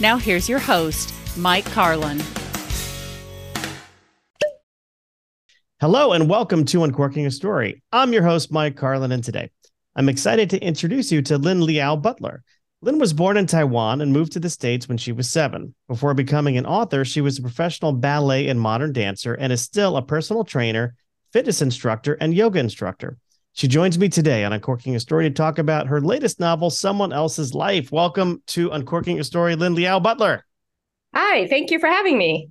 Now, here's your host, Mike Carlin. Hello, and welcome to Uncorking a Story. I'm your host, Mike Carlin, and today I'm excited to introduce you to Lyn Liao Butler. Lyn was born in Taiwan and moved to the States when she was seven. Before becoming an author, she was a professional ballet and modern dancer and is still a personal trainer, fitness instructor, and yoga instructor. She joins me today on Uncorking a Story to talk about her latest novel, Someone Else's Life. Welcome to Uncorking a Story, Lyn Liao Butler. Hi, thank you for having me.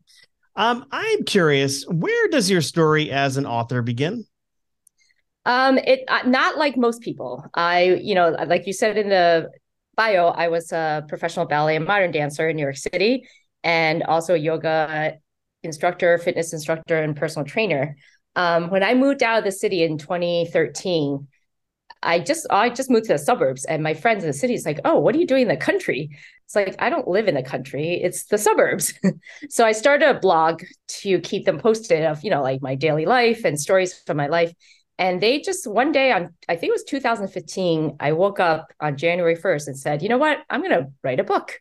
Um, I'm curious, where does your story as an author begin? Um, it uh, not like most people. I, you know, like you said in the bio, I was a professional ballet and modern dancer in New York City, and also yoga instructor, fitness instructor, and personal trainer. Um, when I moved out of the city in 2013, I just I just moved to the suburbs, and my friends in the city is like, "Oh, what are you doing in the country?" It's like I don't live in the country; it's the suburbs. so I started a blog to keep them posted of you know like my daily life and stories from my life. And they just one day on I think it was 2015, I woke up on January 1st and said, "You know what? I'm going to write a book."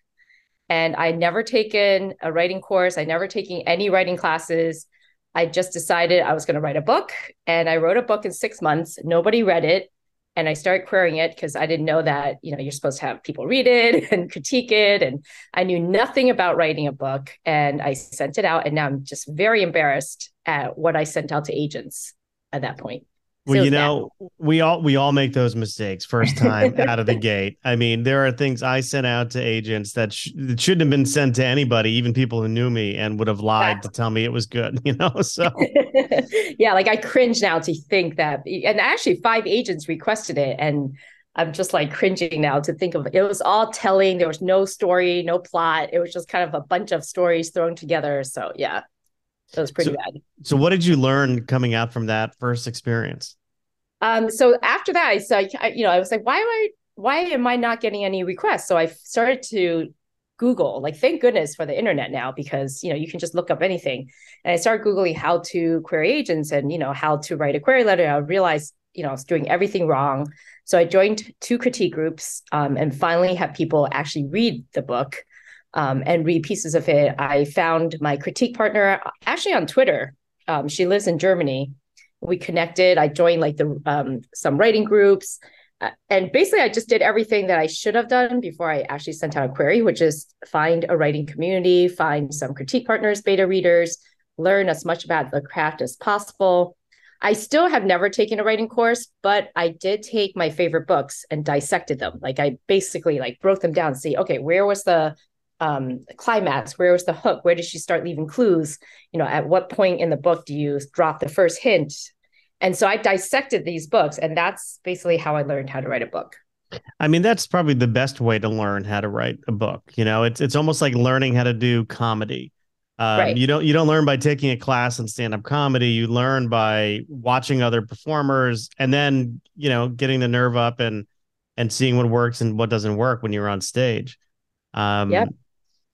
And I never taken a writing course. I never taken any writing classes. I just decided I was going to write a book, and I wrote a book in six months. Nobody read it and I started querying it because I didn't know that you know you're supposed to have people read it and critique it, and I knew nothing about writing a book. And I sent it out, and now I'm just very embarrassed at what I sent out to agents at that point. Well, you know, we all we all make those mistakes first time out of the gate. I mean, there are things I sent out to agents that, sh- that shouldn't have been sent to anybody, even people who knew me, and would have lied to tell me it was good. You know, so yeah, like I cringe now to think that, and actually, five agents requested it, and I'm just like cringing now to think of it. It was all telling. There was no story, no plot. It was just kind of a bunch of stories thrown together. So yeah, it was pretty so, bad. So, what did you learn coming out from that first experience? Um, so after that, I said, you know, I was like, why am I, why am I not getting any requests? So I started to Google, like, thank goodness for the internet now, because, you know, you can just look up anything. And I started Googling how to query agents and, you know, how to write a query letter. I realized, you know, I was doing everything wrong. So I joined two critique groups um, and finally had people actually read the book um, and read pieces of it. I found my critique partner actually on Twitter. Um, she lives in Germany we connected. I joined like the um, some writing groups, uh, and basically I just did everything that I should have done before I actually sent out a query, which is find a writing community, find some critique partners, beta readers, learn as much about the craft as possible. I still have never taken a writing course, but I did take my favorite books and dissected them. Like I basically like broke them down, see, okay, where was the um, climax? Where was the hook? Where did she start leaving clues? You know, at what point in the book do you drop the first hint? And so I dissected these books, and that's basically how I learned how to write a book. I mean, that's probably the best way to learn how to write a book. You know, it's it's almost like learning how to do comedy. Um, right. You don't you don't learn by taking a class in stand up comedy. You learn by watching other performers, and then you know getting the nerve up and and seeing what works and what doesn't work when you're on stage. Um, yep.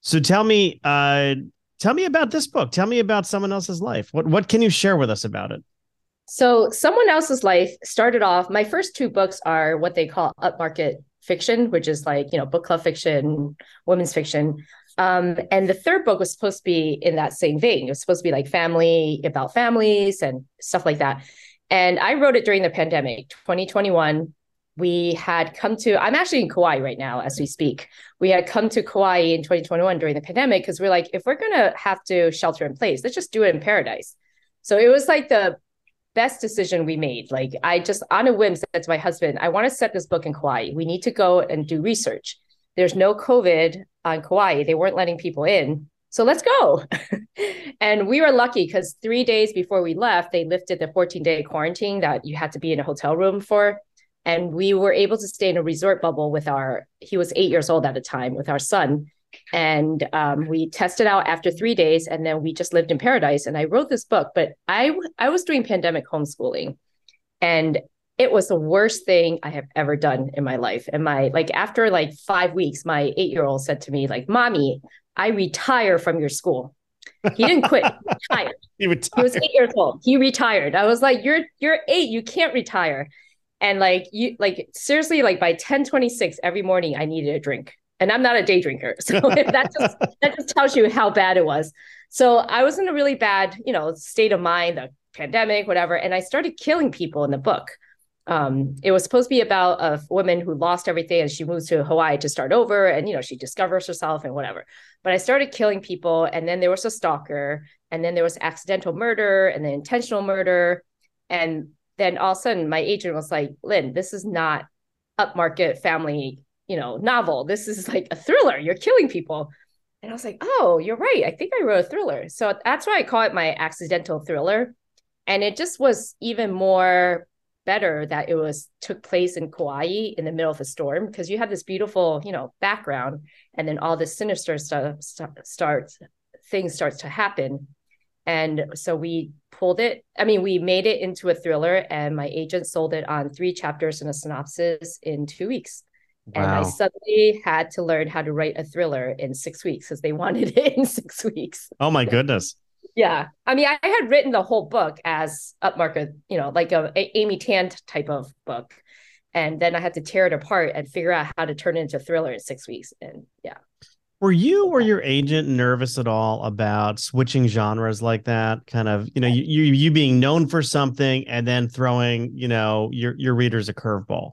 So tell me, uh, tell me about this book. Tell me about someone else's life. What what can you share with us about it? So someone else's life started off. My first two books are what they call upmarket fiction, which is like you know book club fiction, women's fiction. Um, and the third book was supposed to be in that same vein. It was supposed to be like family about families and stuff like that. And I wrote it during the pandemic, 2021. We had come to, I'm actually in Kauai right now as we speak. We had come to Kauai in 2021 during the pandemic because we're like, if we're going to have to shelter in place, let's just do it in paradise. So it was like the best decision we made. Like I just on a whim said to my husband, I want to set this book in Kauai. We need to go and do research. There's no COVID on Kauai. They weren't letting people in. So let's go. and we were lucky because three days before we left, they lifted the 14 day quarantine that you had to be in a hotel room for. And we were able to stay in a resort bubble with our, he was eight years old at the time, with our son. And um, we tested out after three days and then we just lived in paradise. And i wrote this book but i i was doing pandemic homeschooling. And it was the worst thing i have ever done in my life. And my like after like five weeks my eight year old said to me like mommy i retire from your school. He didn't quit. He retired. he retired he was eight years old. He retired. I was like you're you're eight. You can't retire and like you like seriously like by 10 26 every morning i needed a drink and I'm not a day drinker. So that just that just tells you how bad it was. So I was in a really bad, you know, state of mind, the pandemic, whatever, and I started killing people in the book. Um, it was supposed to be about a woman who lost everything and she moves to Hawaii to start over, and you know she discovers herself and whatever. But I started killing people, and then there was a stalker, and then there was accidental murder, and then intentional murder, and then all of a sudden my agent was like, "Lyn, this is not upmarket family you know, novel. This is like a thriller. You're killing people. And I was like, oh, you're right. I think I wrote a thriller. So that's why I call it my accidental thriller. And it just was even more better that it was took place in Kauai in the middle of a storm because you have this beautiful, you know, background and then all this sinister stuff start, starts things starts to happen. And so we pulled it. I mean, we made it into a thriller and my agent sold it on three chapters and a synopsis in two weeks. Wow. And I suddenly had to learn how to write a thriller in six weeks because they wanted it in six weeks. Oh my goodness. yeah. I mean, I had written the whole book as upmarket, you know, like a, a Amy Tan type of book. And then I had to tear it apart and figure out how to turn it into a thriller in six weeks. And yeah. Were you or your agent nervous at all about switching genres like that? Kind of, you know, you you being known for something and then throwing, you know, your your readers a curveball.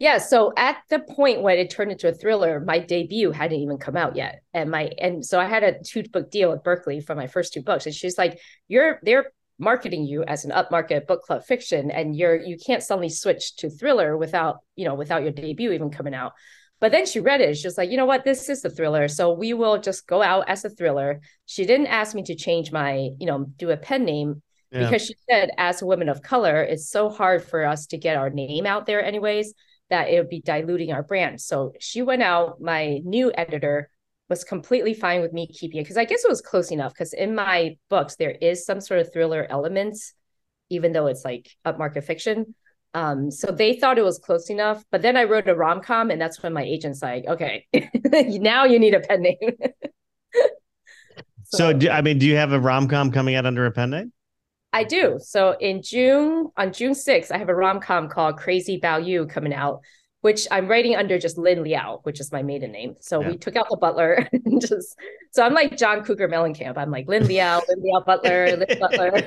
Yeah, so at the point when it turned into a thriller, my debut hadn't even come out yet, and my and so I had a two book deal with Berkley for my first two books, and she's like, "You're they're marketing you as an upmarket book club fiction, and you're you can't suddenly switch to thriller without you know without your debut even coming out." But then she read it. She's like, you know what? This is a thriller. So we will just go out as a thriller. She didn't ask me to change my, you know, do a pen name yeah. because she said, as a woman of color, it's so hard for us to get our name out there, anyways that it would be diluting our brand. So she went out, my new editor was completely fine with me keeping it because I guess it was close enough. Because in my books, there is some sort of thriller elements, even though it's like upmarket fiction. Um, so they thought it was close enough. But then I wrote a rom com, and that's when my agent's like, okay, now you need a pen name. so, so do, I mean, do you have a rom com coming out under a pen name? I do. So in June, on June 6th, I have a rom com called Crazy Bao You coming out, which I'm writing under just Lyn Liao, which is my maiden name. So yeah. we took out the butler and just so I'm like John Cougar Mellencamp. I'm like Lyn Liao, Lyn Liao Butler, Lyn Butler.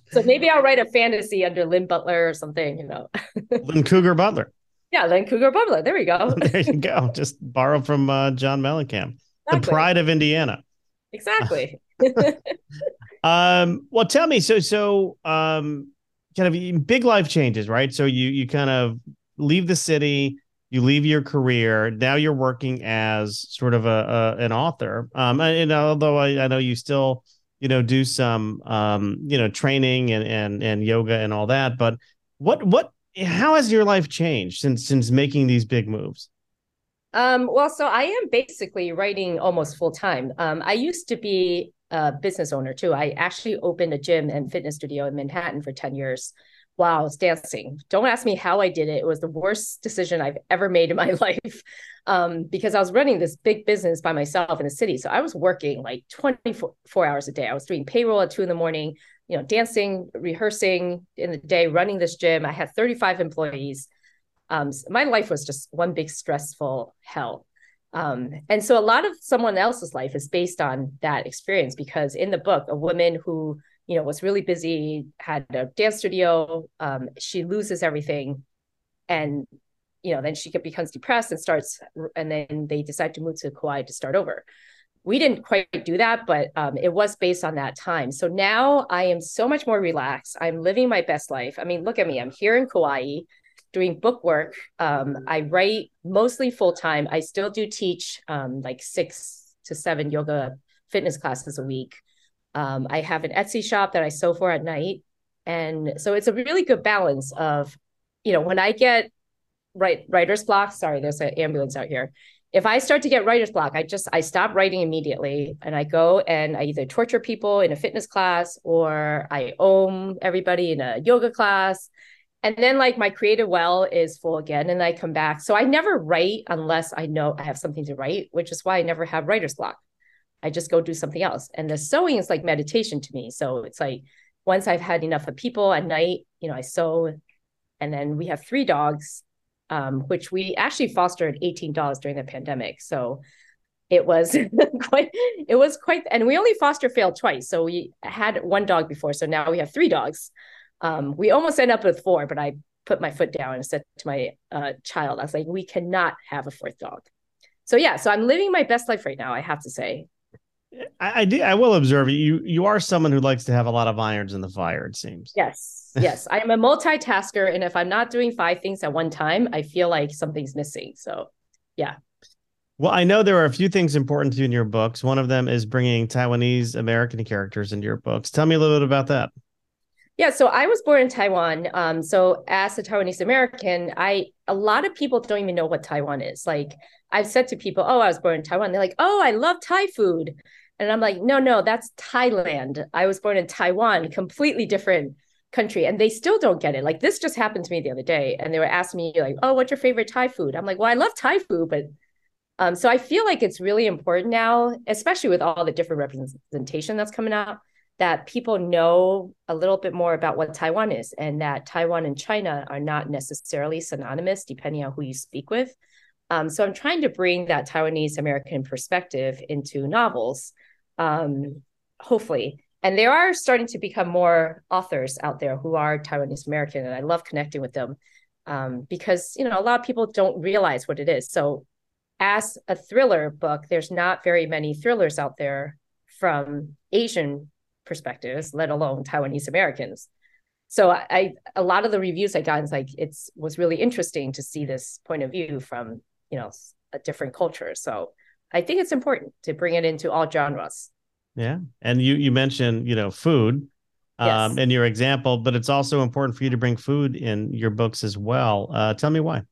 so maybe I'll write a fantasy under Lyn Butler or something, you know. Lyn Cougar Butler. Yeah, Lyn Cougar Butler. There we go. there you go. Just borrow from uh, John Mellencamp, exactly. the pride of Indiana. Exactly. Um, well, tell me, so so um, kind of big life changes, right? So you you kind of leave the city, you leave your career. Now you're working as sort of a, a an author. Um, and although I, I know you still you know do some um you know training and and and yoga and all that, but what what how has your life changed since since making these big moves? Um, well, so I am basically writing almost full time. Um, I used to be a business owner too. I actually opened a gym and fitness studio in Manhattan for 10 years while I was dancing. Don't ask me how I did it. It was the worst decision I've ever made in my life um, because I was running this big business by myself in the city. So I was working like 24 hours a day. I was doing payroll at two in the morning, you know, dancing, rehearsing in the day, running this gym. I had 35 employees. Um, so my life was just one big stressful hell. Um, and so a lot of someone else's life is based on that experience because in the book, a woman who you know was really busy had a dance studio, um, she loses everything, and you know then she becomes depressed and starts, and then they decide to move to Kauai to start over. We didn't quite do that, but um, it was based on that time. So now I am so much more relaxed. I'm living my best life. I mean, look at me. I'm here in Kauai doing book work. Um, I write mostly full time. I still do teach um, like six to seven yoga fitness classes a week. Um, I have an Etsy shop that I sew for at night. And so it's a really good balance of, you know, when I get write writer's block, sorry, there's an ambulance out here. If I start to get writer's block, I just I stop writing immediately and I go and I either torture people in a fitness class or I own everybody in a yoga class and then like my creative well is full again and i come back so i never write unless i know i have something to write which is why i never have writer's block i just go do something else and the sewing is like meditation to me so it's like once i've had enough of people at night you know i sew and then we have three dogs um, which we actually fostered 18 dogs during the pandemic so it was quite it was quite and we only foster failed twice so we had one dog before so now we have three dogs um, we almost end up with four, but I put my foot down and said to my uh, child, I was like, we cannot have a fourth dog. So yeah, so I'm living my best life right now. I have to say. I, I do. I will observe you. You are someone who likes to have a lot of irons in the fire. It seems. Yes, yes. I am a multitasker, and if I'm not doing five things at one time, I feel like something's missing. So, yeah. Well, I know there are a few things important to you in your books. One of them is bringing Taiwanese American characters into your books. Tell me a little bit about that. Yeah, so I was born in Taiwan. Um, so as a Taiwanese American, I a lot of people don't even know what Taiwan is. Like I've said to people, "Oh, I was born in Taiwan." They're like, "Oh, I love Thai food," and I'm like, "No, no, that's Thailand. I was born in Taiwan, completely different country." And they still don't get it. Like this just happened to me the other day, and they were asking me like, "Oh, what's your favorite Thai food?" I'm like, "Well, I love Thai food, but." Um, so I feel like it's really important now, especially with all the different representation that's coming out that people know a little bit more about what Taiwan is and that Taiwan and China are not necessarily synonymous depending on who you speak with. Um, so I'm trying to bring that Taiwanese American perspective into novels, um, hopefully. And there are starting to become more authors out there who are Taiwanese American, and I love connecting with them um, because you know a lot of people don't realize what it is. So, as a thriller book, there's not very many thrillers out there from Asian perspectives, let alone Taiwanese Americans. So I, a lot of the reviews I got is like it's was really interesting to see this point of view from you know a different culture. So I think it's important to bring it into all genres. Yeah, and you you mentioned you know food um, yes. in your example, but it's also important for you to bring food in your books as well. Uh, tell me why.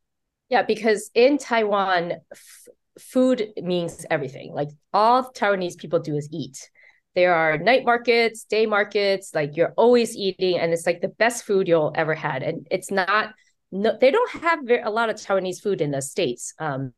Yeah, because in Taiwan, f- food means everything. Like all Taiwanese people do is eat there are night markets, day markets, like you're always eating, and it's like the best food you'll ever had. And it's not, no, they don't have very, a lot of Taiwanese food in the States. Um,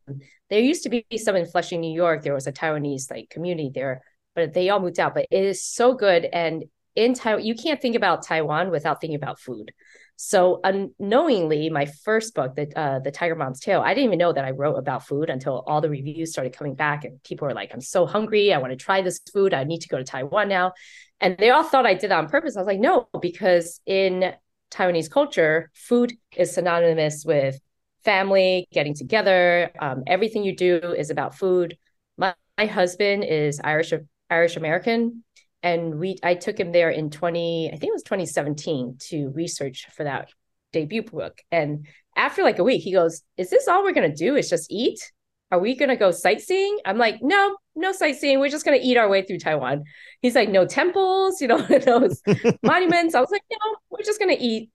there used to be some in Flushing, New York. There was a Taiwanese like community there, but they all moved out. But it is so good. And in Taiwan, you can't think about Taiwan without thinking about food. So unknowingly, my first book, the uh, the Tiger Mom's Tale, I didn't even know that I wrote about food until all the reviews started coming back, and people were like, "I'm so hungry. I want to try this food. I need to go to Taiwan now," and they all thought I did that on purpose. I was like, "No," because in Taiwanese culture, food is synonymous with family, getting together. Um, everything you do is about food. My, my husband is Irish Irish American, and we I took him there in 20 I think it was 2017 to research for that debut book. And after like a week he goes is this all we're going to do is just eat? Are we going to go sightseeing? I'm like no no sightseeing. We're just going to eat our way through Taiwan. He's like no temples you know those monuments. I was like no we're just going to eat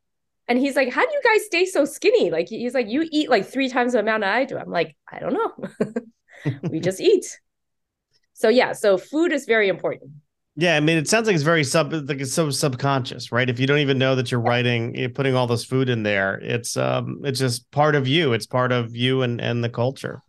and he's like how do you guys stay so skinny like he's like you eat like three times the amount I do I'm like I don't know we just eat so yeah so food is very important yeah, I mean, it sounds like it's very sub, like it's so subconscious, right? If you don't even know that you're writing, you're putting all this food in there, it's um, it's just part of you. It's part of you and and the culture.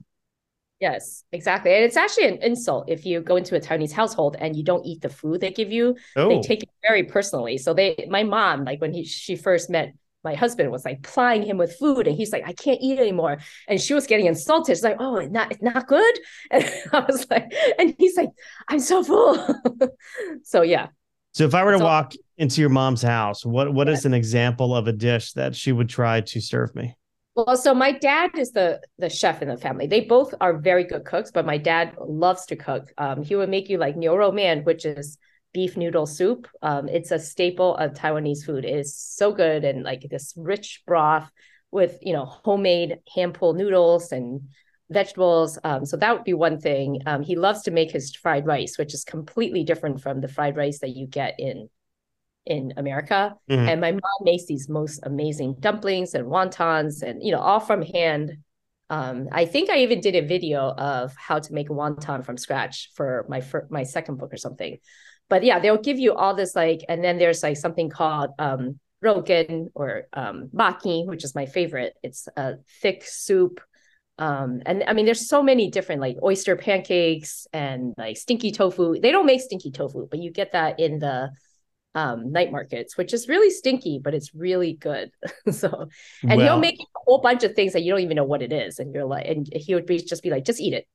Yes, exactly, and it's actually an insult if you go into a Chinese household and you don't eat the food they give you. Oh. They take it very personally. So they, my mom, like when he she first met my husband was like plying him with food and he's like, I can't eat anymore. And she was getting insulted. She's like, Oh, it's not, it's not good. And I was like, and he's like, I'm so full. so yeah. So if I were to So- walk into your mom's house, what what is an example of a dish that she would try to serve me? Well, so my dad is the the chef in the family. They both are very good cooks, but my dad loves to cook. Um, he would make you like niu rou mian, which is beef noodle soup. Um, it's a staple of Taiwanese food. It is so good and like this rich broth with you know homemade hand pulled noodles and vegetables. Um, so that would be one thing. Um, he loves to make his fried rice, which is completely different from the fried rice that you get in in America. Mhm. And my mom makes these most amazing dumplings and wontons and you know all from hand. Um, I think I even did a video of how to make a wonton from scratch for my fir- my second book or something. But yeah, they'll give you all this like, and then there's like something called um, rogan or um, baki, which is my favorite. It's a thick soup. Um, and I mean, there's so many different like oyster pancakes and like stinky tofu. They don't make stinky tofu, but you get that in the um, night markets, which is really stinky, but it's really good. so, and Well, he'll make a whole bunch of things that you don't even know what it is, and you're like, and he would be just be like, just eat it.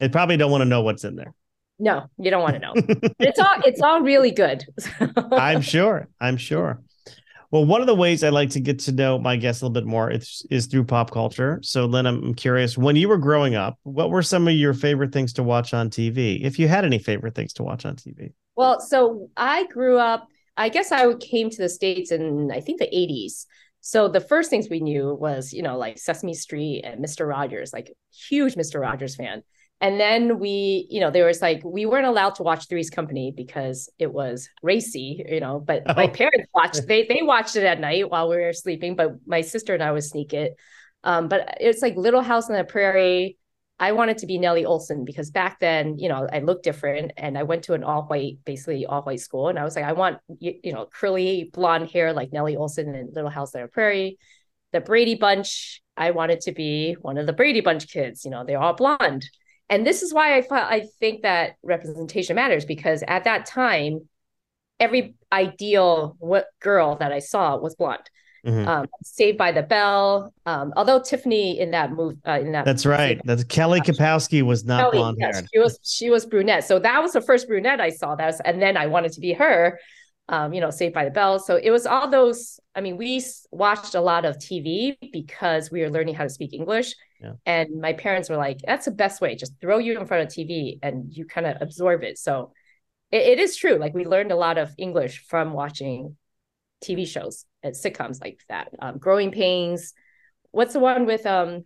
they probably don't want to know what's in there. No, you don't want to know. it's all it's all really good. I'm sure. I'm sure. Well, one of the ways I like to get to know my guests a little bit more is, is through pop culture. So, Lyn, I'm curious when you were growing up, what were some of your favorite things to watch on TV? If you had any favorite things to watch on TV? Well, so I grew up, I guess I came to the States in, I think, the 80s. So the first things we knew was, you know, like Sesame Street and Mr. Rogers, like huge Mr. Rogers fan. And then we, you know, there was like, we weren't allowed to watch Three's Company because it was racy, you know, but my Oh. parents watched, they, they watched it at night while we were sleeping, but my sister and I would sneak it. Um, but it's like Little House on the Prairie, I wanted to be Nellie Oleson because back then, you know, I looked different and I went to an all white, basically all white school. And I was like, I want, you, you know, curly blonde hair like Nellie Oleson in Little House on the Prairie. The Brady Bunch, I wanted to be one of the Brady Bunch kids. You know, they're all blonde. And this is why I thought I think that representation matters because at that time, every ideal what girl that I saw was blonde. Mhm. Um, Saved by the Bell. Um, although Tiffany in that move, uh, in that That's right. That's Kelly Kapowski was not Kelly, blonde yes, she was she was brunette. So that was the first brunette I saw. That was, and then I wanted to be her. Um, you know, Saved by the Bell. So it was all those. I mean, we watched a lot of TV because we were learning how to speak English. Yeah. And my parents were like, "That's the best way. Just throw you in front of TV and you kind of absorb it." So it, it is true. Like we learned a lot of English from watching TV shows and sitcoms like that. Um, Growing Pains. What's the one with um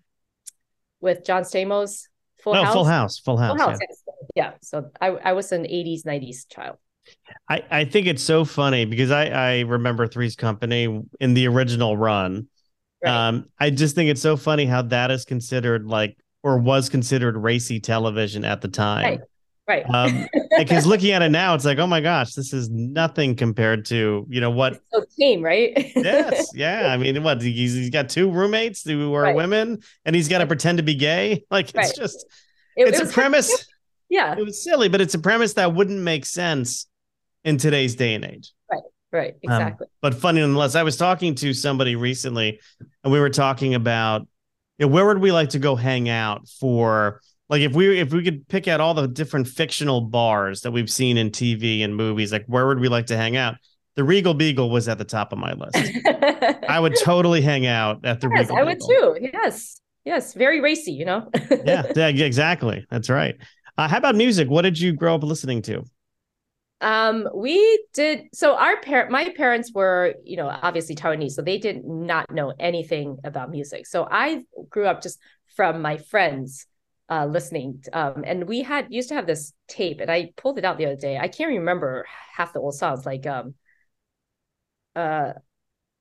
with John Stamos? Full No, House. Full House. Full House. Full yeah. House. yes. Yeah. So I, I was an 80s, 90s child. I, I think it's so funny because I, I remember Three's Company in the original run. Right. Um, I just think it's so funny how that is considered like or was considered racy television at the time. Right. Um, because looking at it now, it's like, oh my gosh, this is nothing compared to you know what? so tame, right? Yes, yeah. I mean, what he's, he's got two roommates who are Right. women, and he's got to pretend to be gay. Like it's Right. just It- it's it a premise. Yeah. It was silly, but it's a premise that wouldn't make sense in today's day and age. Right. Right. Exactly. but funny nonetheless, I was talking to somebody recently, and we were talking about you know, where would we like to go hang out for like if we if we could pick out all the different fictional bars that we've seen in TV and movies, like where would we like to hang out? The Regal Beagle was at the top of my list. I would totally hang out at the Regal. yes, Regal I would Beagle. too. Yes. Yes. Very racy, you know? Yeah, yeah, exactly. That's right. Uh, how about music? What did you grow up listening to? Um, we did so our parent my parents were, you know, obviously Taiwanese, so they did not know anything about music. So I grew up just from my friends uh listening. Um, and we had used to have this tape, and I pulled it out the other day. I can't remember half the old songs, like um uh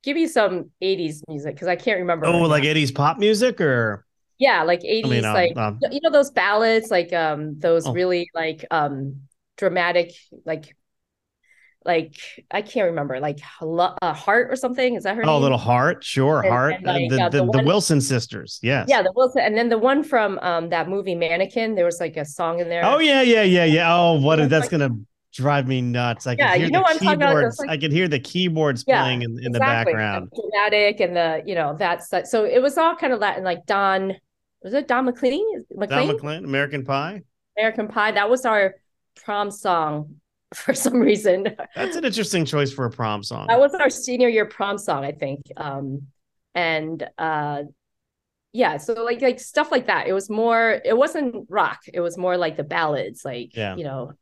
give me some 80s music because I can't remember. Oh, right like now. 80s pop music or yeah, like 80s, mean, um, like um, you know those ballads, like um those Oh. really like um dramatic, like like I can't remember, like Lo- uh, Heart or something. Is that her Oh, name? Little Heart, sure, And- Heart. and like, the, uh, the, the the Wilson sisters, yes. Yeah, the Wilson, and then the one from um that movie Mannequin. There was like a song in there. Oh yeah, yeah, yeah, yeah. Oh, what that's like- gonna drive me nuts. I Yeah, can hear you know the what I'm talking about? keyboards. Like- I can hear the keyboards Yeah, playing in, in the background. The dramatic and the you know that's that. So it was all kind of Latin, like Don. Was it Don McLean? Don McLean? McLean, American Pie. American Pie. That was our prom song for some reason. That's an interesting choice for a prom song. That was our senior year prom song, I think. Um, and uh, yeah, so like like stuff like that. It was more. It wasn't rock. It was more like the ballads, like Yeah. you know,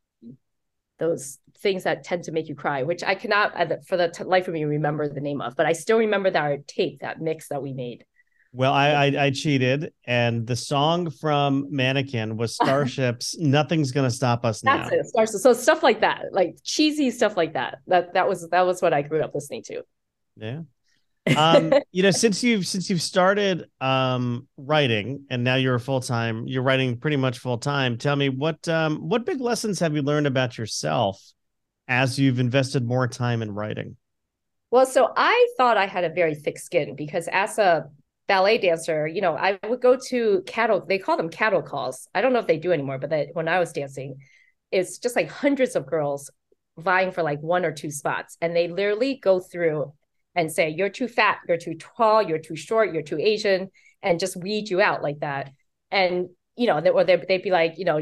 those things that tend to make you cry, which I cannot, uh, for the t- life of me, remember the name of. But I still remember that our tape, that mix that we made. Well, I, I I cheated, and the song from Mannequin was Starships. Nothing's gonna stop us now. That's it. Stars. So stuff like that, like cheesy stuff like that. That that was that was what I grew up listening to. Yeah. um, you know, since you've since you've started um writing and now you're full time, you're writing pretty much full time. Tell me what um what big lessons have you learned about yourself as you've invested more time in writing? Well, so I thought I had a very thick skin because as a ballet dancer, you know, I would go to cattle, they call them cattle calls. I don't know if they do anymore, but that when I was dancing, it's just like hundreds of girls vying for like one or two spots. And they literally go through and say, you're too fat, you're too tall, you're too short, you're too Asian, and just weed you out like that. And, you know, or they'd, they'd be like, you know,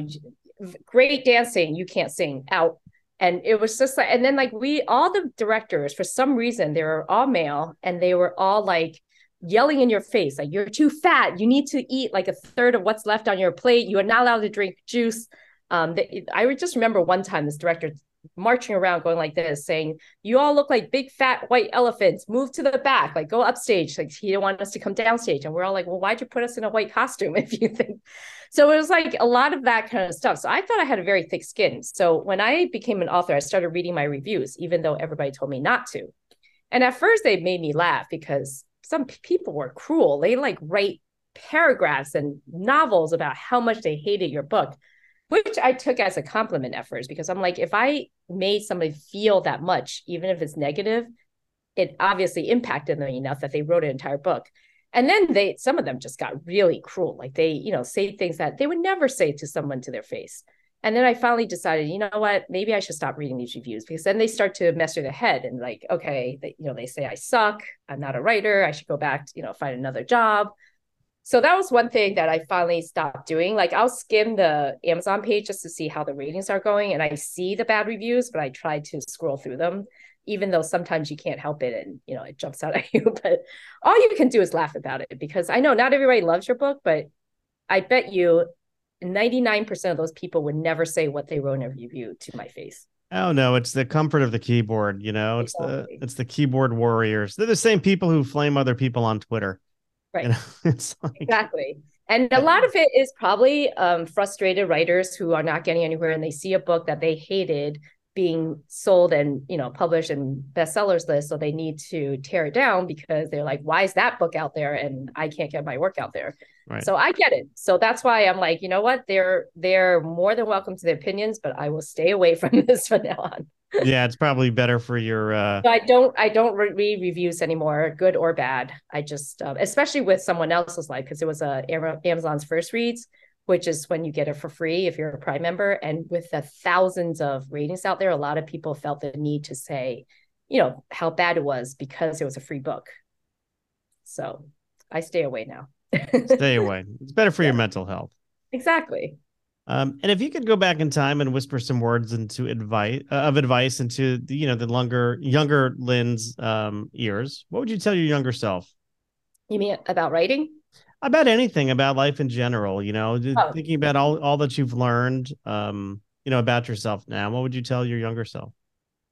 great dancing, you can't sing out and it was just like and then like we all the directors for some reason they were all male and they were all like yelling in your face like you're too fat. You need to eat like a third of what's left on your plate. You are not allowed to drink juice. Um they, i just remember one time this director marching around going like this saying you all look like big fat white elephants. Move to the back. Like go upstage. Like he didn't want us to come downstage. And we're all like well why'd you put us in a white costume if you think? So it was like a lot of that kind of stuff. So i thought i had a very thick skin. So when i became an author i started reading my reviews even though everybody told me not to. And at first they made me laugh because some people were cruel they like write paragraphs and novels about how much they hated your book which I took as a compliment at first because I'm like, if I made somebody feel that much, even if it's negative, it obviously impacted them enough that they wrote an entire book. And then they, some of them just got really cruel. Like they, you know, say things that they would never say to someone to their face. And then I finally decided, you know what, maybe I should stop reading these reviews because then they start to mess with their head and like, okay, they, you know, they say I suck, I'm not a writer, I should go back, to, you know, find another job so that was one thing that I finally stopped doing. Like I'll skim the Amazon page just to see how the ratings are going, and I see the bad reviews, but I try to scroll through them, even though sometimes you can't help it and you know it jumps out at you. But all you can do is laugh about it because I know not everybody loves your book, but I bet you 99% of those people would never say what they wrote in a review to my face. Oh no, it's the comfort of the keyboard, you know. It's Exactly. the it's the keyboard warriors. They're the same people who flame other people on Twitter. Right. You know, it's like Exactly. And a lot of it is probably um, frustrated writers who are not getting anywhere and they see a book that they hated being sold and you know published in bestsellers list so they need to tear it down because they're like why is that book out there and i can't get my work out there? Right. so i get it. So that's why i'm like you know what? They're they're more than welcome to their opinions but i will stay away from this from now on. Yeah, it's probably better for your uh so I don't I don't re- read reviews anymore, good or bad. I just uh, especially with someone else's life because it was a Ama- Amazon's first reads, which is when you get it for free if you're a Prime member. And with the thousands of ratings out there, a lot of people felt the need to say, you know, how bad it was because it was a free book. So I stay away now. stay away. It's better for your mental health. exactly. Um, and if you could go back in time and whisper some words into advice uh, of advice into the, you know the younger younger Lyn's um, ears, what would you tell your younger self You mean about writing? About anything about life in general? You know, Oh. thinking about all all that you've learned, um, you know, about yourself now. What would you tell your younger self?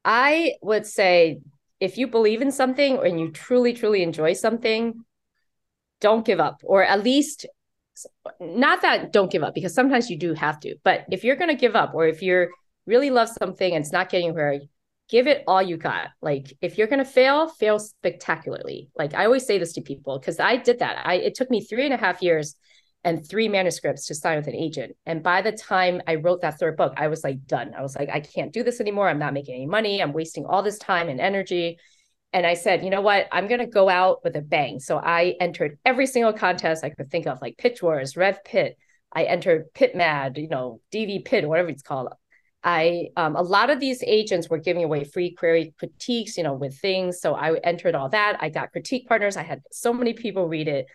I would say if you believe in something and you truly, truly enjoy something, don't give up, or at least not that don't give up because sometimes you do have to. But if you're going to give up, or if you're really love something and it's not getting where, give it all you got. Like if you're going to fail, fail spectacularly. Like I always say this to people because I did that. I it took me three and a half years and three manuscripts to sign with an agent. And by the time I wrote that third book, I was like done. I was like, I can't do this anymore. I'm not making any money. I'm wasting all this time and energy. And I said, you know what? I'm going to go out with a bang. So I entered every single contest I could think of, like Pitch Wars, Rev Pit. I entered Pit Mad, you know, DV Pit, whatever it's called. I um, a lot of these agents were giving away free query critiques, you know, with things. So I entered all that. I got critique partners. I had so many people read it,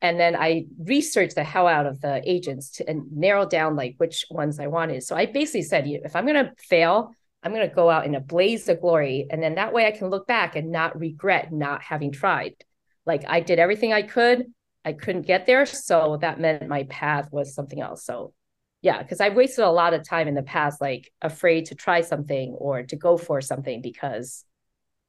and then I researched the hell out of the agents to, and narrowed down like which ones I wanted. So I basically said, if I'm going to fail, I'm going to go out in a blaze of glory, and then that way I can look back and not regret not having tried. Like I did everything I could. I couldn't get there, so that meant my path was something else. So yeah because i've wasted a lot of time in the past like afraid to try something or to go for something because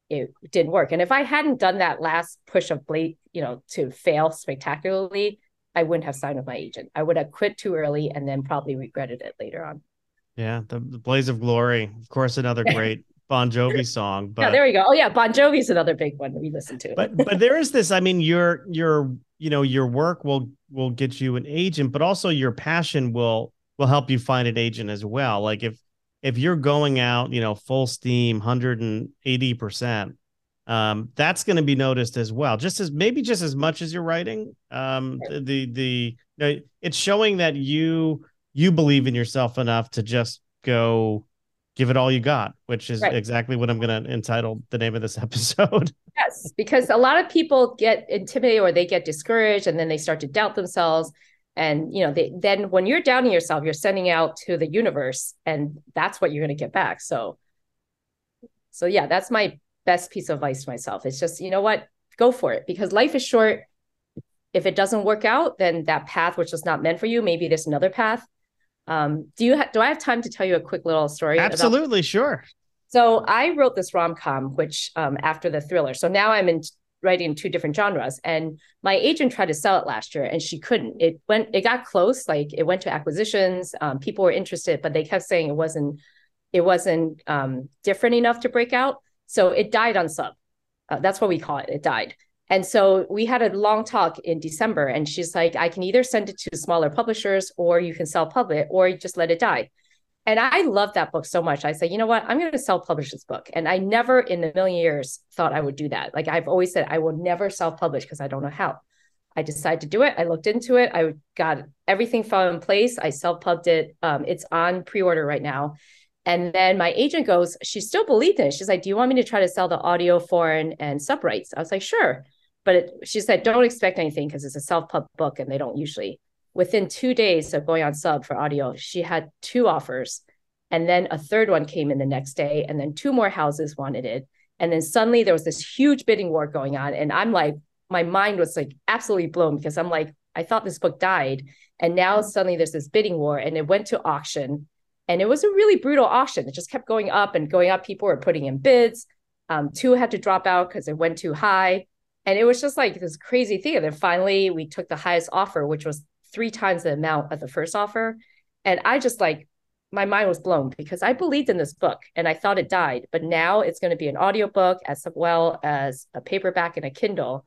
it didn't work and if i hadn't done that last push of blade you know to fail spectacularly i wouldn't have signed with my agent i would have quit too early and then probably regretted it later on yeah the, the blaze of glory of course another great Bon Jovi song. But yeah, there we go. Oh yeah, Bon Jovi's another big one we listen to. but but there is this. I mean, your your you know your work will will get you an agent, but also your passion will will help you find an agent as well. Like if if you're going out, you know, full steam, 180 percent, um, that's going to be noticed as well. Just as maybe just as much as you're writing. Um, the the, the it's showing that you you believe in yourself enough to just go give it all you got, which is right. exactly what I'm going to entitle the name of this episode. Yes, because a lot of people get intimidated or they get discouraged and then they start to doubt themselves and you know they, then when you're doubting yourself you're sending out to the universe and that's what you're going to get back. So so yeah that's my best piece of advice to myself. It's just you know what? Go for it because life is short. If it doesn't work out then that path which was not meant for you maybe there's another path. Um, do you ha- do i have time to tell you a quick little story absolutely about- sure. So i wrote this rom-com which um, after the thriller. So now i'm in writing two different genres. And my agent tried to sell it last year and she couldn't. It went it got close like it went to acquisitions um, people were interested but they kept saying it wasn't it wasn't um, different enough to break out. So it died on sub. Uh, that's what we call it. It died. And so we had a long talk in december and she's like i can either send it to smaller publishers or you can sell public or you just let it die and I love that book so much. I said, you know what? I'm going to self publish this book. And I never in a million years thought I would do that. Like I've always said, I will never self publish because I don't know how. I decided to do it. I looked into it. I got everything fell in place. I self pubbed it. Um, it's on pre order right now. And then my agent goes, she still believed in it. She's like, Do you want me to try to sell the audio, foreign, and sub rights? I was like, Sure. But it, she said, Don't expect anything because it's a self pub book and they don't usually within two days of going on sub for audio, she had two offers. And then a third one came in the next day. And then two more houses wanted it. And then suddenly there was this huge bidding war going on. And I'm like, my mind was like absolutely blown because I'm like, I thought this book died. And now suddenly there's this bidding war and it went to auction. And it was a really brutal auction. It just kept going up and going up. People were putting in bids. Um, two had to drop out because it went too high. And it was just like this crazy thing. And then finally we took the highest offer, which was three times the amount of the first offer. And I just like, my mind was blown because I believed in this book and I thought it died, but now it's going to be an audiobook as well as a paperback and a Kindle.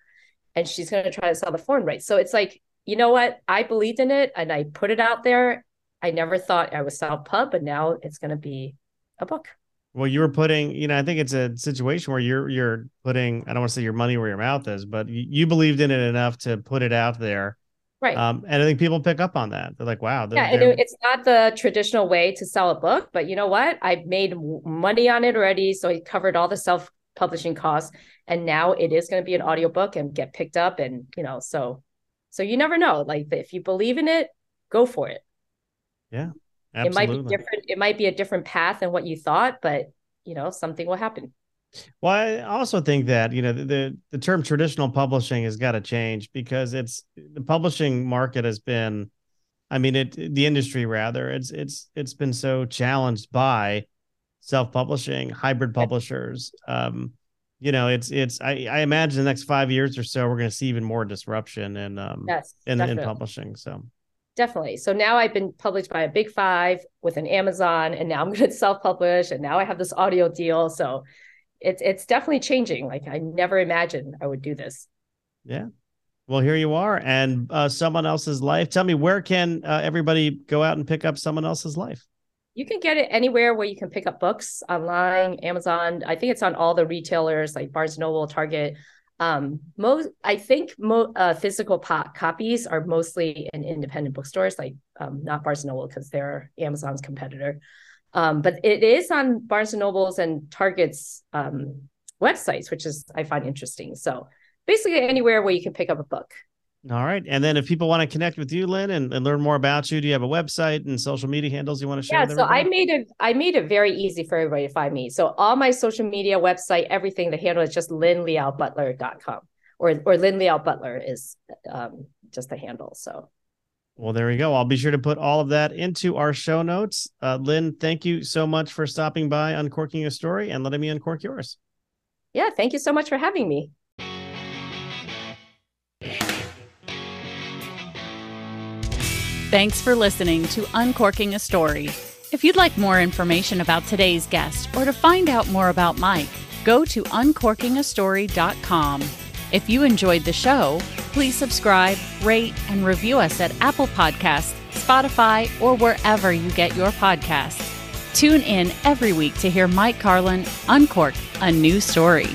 And she's going to try to sell the foreign rights. So it's like, you know what? I believed in it and I put it out there. I never thought I would sell pub, but now it's going to be a book. Well, you were putting, you know, I think it's a situation where you're you're putting, I don't want to say your money where your mouth is, but you believed in it enough to put it out there Right. Um, and I think people pick up on that. They're like, wow. They're, yeah. They're... It's not the traditional way to sell a book, but you know what? I've made money on it already. So I covered all the self publishing costs. And now it is going to be an audiobook and get picked up. And, you know, so, so you never know. Like if you believe in it, go for it. Yeah. Absolutely. It might be different. It might be a different path than what you thought, but, you know, something will happen. Well, I also think that you know the the term traditional publishing has got to change because it's the publishing market has been, I mean, it the industry rather it's it's it's been so challenged by self publishing, hybrid publishers. Um, you know, it's it's I, I imagine the next five years or so we're going to see even more disruption in um yes, in, in publishing. So definitely. So now I've been published by a big five with an Amazon, and now I'm going to self publish, and now I have this audio deal. So it's it's definitely changing. Like I never imagined I would do this. Yeah. Well, here you are, and uh, someone else's life. Tell me, where can uh, everybody go out and pick up someone else's life? You can get it anywhere where you can pick up books online, Amazon. I think it's on all the retailers like Barnes Noble, Target. Um, most, I think, mo- uh, physical po- copies are mostly in independent bookstores, like um, not Barnes Noble because they're Amazon's competitor. Um, but it is on Barnes and Nobles and Target's um, websites, which is I find interesting. So basically anywhere where you can pick up a book. All right. And then if people want to connect with you, Lyn, and, and learn more about you, do you have a website and social media handles you want to share? Yeah, so I made it I made it very easy for everybody to find me. So all my social media website, everything, the handle is just lynliaobutler.com or or Lyn Liao Butler is um, just the handle. So well, there we go. I'll be sure to put all of that into our show notes. Uh, Lyn, thank you so much for stopping by, uncorking a story, and letting me uncork yours. Yeah, thank you so much for having me. Thanks for listening to Uncorking a Story. If you'd like more information about today's guest or to find out more about Mike, go to uncorkingastory.com. If you enjoyed the show, please subscribe, rate, and review us at Apple Podcasts, Spotify, or wherever you get your podcasts. Tune in every week to hear Mike Carlin uncork a new story.